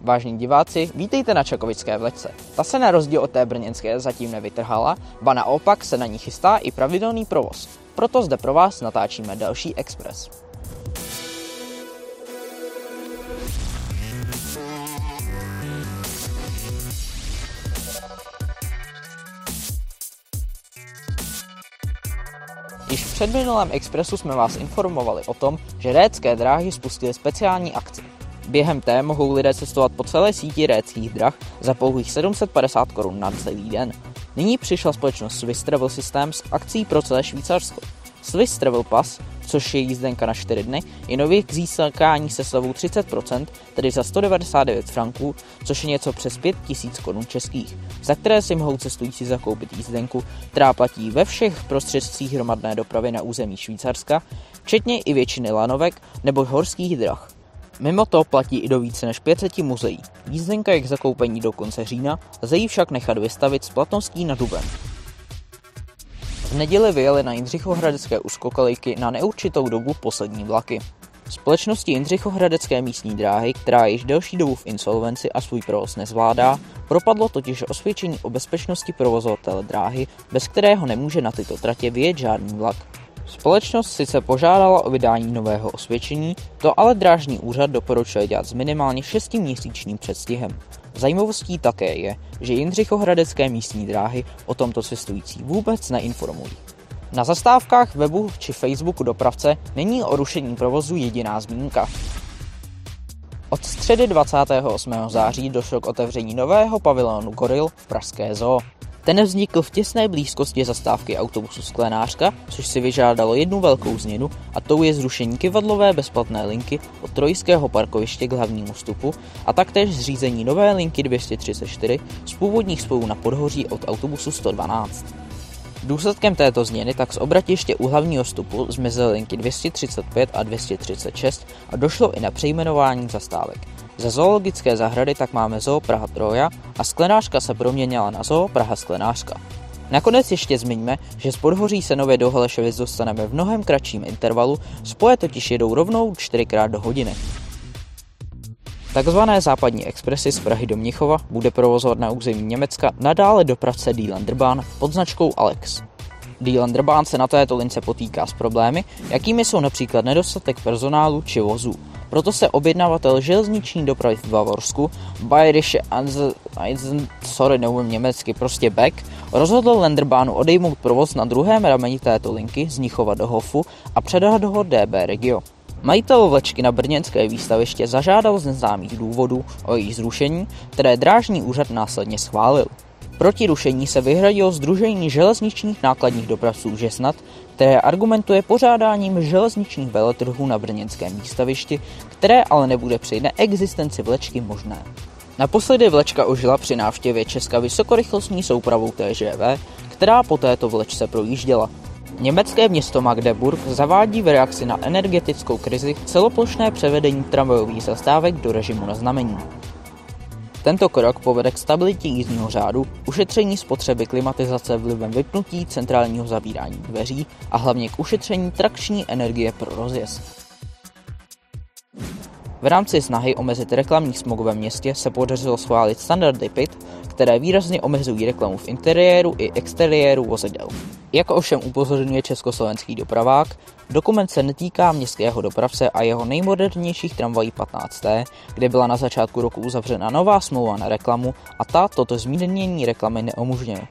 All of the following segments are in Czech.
Vážní diváci, vítejte na Čakovické vlečce. Ta se na rozdíl od té brněnské zatím nevytrhala, ba naopak se na ní chystá i pravidelný provoz. Proto zde pro vás natáčíme další Express. Již v předminulém Expressu jsme vás informovali o tom, že récké dráhy spustily speciální akci. Během té mohou lidé cestovat po celé síti réckých drah za pouhých 750 korun na celý den. Nyní přišla společnost Swiss Travel System s akcí pro celé Švýcarsko. Swiss Travel Pass, což je jízdenka na 4 dny, je nově k získání se slevou 30%, tedy za 199 franků, což je něco přes 5000 korun českých, za které si mohou cestující zakoupit jízdenku, která platí ve všech prostředcích hromadné dopravy na území Švýcarska, včetně i většiny lanovek nebo horských drah. Mimo to platí i do více než 500 muzeí. Jízdenka je k zakoupení do konce října, lze ji však nechat vystavit s platností na duben. V neděli vyjeli na Jindřichohradecké uskokalejky na neurčitou dobu poslední vlaky. Společnosti Jindřichohradecké místní dráhy, která již delší dobu v insolvenci a svůj provoz nezvládá, propadlo totiž osvědčení o bezpečnosti provozovatele dráhy, bez kterého nemůže na tyto tratě vyjet žádný vlak. Společnost sice požádala o vydání nového osvědčení, to ale drážní úřad doporučuje dělat s minimálně 6-měsíčním předstihem. Zajímavostí také je, že Jindřichohradecké místní dráhy o tomto cestující vůbec neinformují. Na zastávkách webu či Facebooku dopravce není o rušení provozu jediná zmínka. Od středy 28. září došlo k otevření nového pavilonu Goril v Pražské zoo. Ten vznikl v těsné blízkosti zastávky autobusu Sklenářka, což si vyžádalo jednu velkou změnu a tou je zrušení kivadlové bezplatné linky od trojského parkoviště k hlavnímu vstupu a taktéž zřízení nové linky 234 z původních spojů na podhoří od autobusu 112. Důsledkem této změny tak z obratiště u hlavního vstupu zmizely linky 235 a 236 a došlo i na přejmenování zastávek. Ze zoologické zahrady tak máme Zoo Praha Troja a sklenářka se proměnila na Zoo Praha Sklenářka. Nakonec ještě zmiňme, že z podhoří se nově do Holešovic dostaneme v mnohem kratším intervalu, spoje totiž jedou rovnou 4x do hodiny. Takzvané západní expresy z Prahy do Mnichova bude provozovat na území Německa nadále dopravce Dylan Drbán pod značkou Alex. Dylan Drbán se na této lince potýká s problémy, jakými jsou například nedostatek personálu či vozů. Proto se objednavatel železniční dopravy v Bavorsku, Bayerische Eisenbahn, sorry, neumím německy, prostě Beck, rozhodl Lenderbánu odejmout provoz na druhém rameni této linky z Nichova do Hofu a předat ho DB Regio. Majitel vlečky na brněnské výstaviště zažádal z neznámých důvodů o její zrušení, které drážní úřad následně schválil. Proti rušení se vyhradilo Združení železničních nákladních dopravců Žesnat, které argumentuje pořádáním železničních veletrhů na brněnském výstavišti, které ale nebude při neexistenci vlečky možné. Naposledy vlečka ožila při návštěvě Česka vysokorychlostní soupravou TŽV, která po této vlečce projížděla. Německé město Magdeburg zavádí v reakci na energetickou krizi celoplošné převedení tramvajových zastávek do režimu na znamení. Tento krok povede k stabilitě jízdního řádu, ušetření spotřeby klimatizace vlivem vypnutí centrálního zavírání dveří a hlavně k ušetření trakční energie pro rozjezd. V rámci snahy omezit reklamní smog ve městě se podařilo schválit standardy PIT, které výrazně omezují reklamu v interiéru i exteriéru vozidel. Jak ovšem upozorňuje československý dopravák, dokument se netýká městského dopravce a jeho nejmodernějších tramvají 15. kde byla na začátku roku uzavřena nová smlouva na reklamu a ta toto zmírnění reklamy neumožňuje.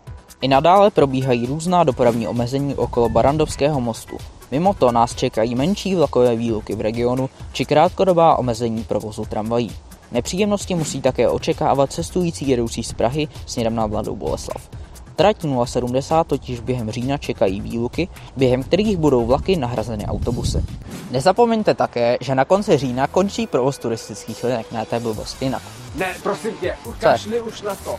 I nadále probíhají různá dopravní omezení okolo Barandovského mostu. Mimo to nás čekají menší vlakové výluky v regionu či krátkodobá omezení provozu tramvají. Nepříjemnosti musí také očekávat cestující jedoucí z Prahy směrem na Mladou Boleslav. Trať 070 totiž během října čekají výluky, během kterých budou vlaky nahrazeny autobusy. Nezapomeňte také, že na konci října končí provoz turistických linek, ne, to je blbost, jinak. Ne, prosím tě, ukažli už na to.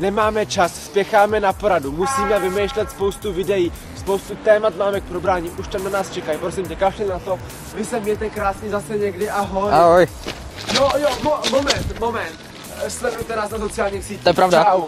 Nemáme čas, spěcháme na poradu, musíme vymýšlet spoustu videí, spoustu témat máme k probrání, už tam na nás čekají, prosím tě, kašli na to. Vy se mějte krásně zase někdy, ahoj. Ahoj. Jo, jo, mo- moment, moment. Sledujte nás na sociálních sítích. To je pravda. Čau.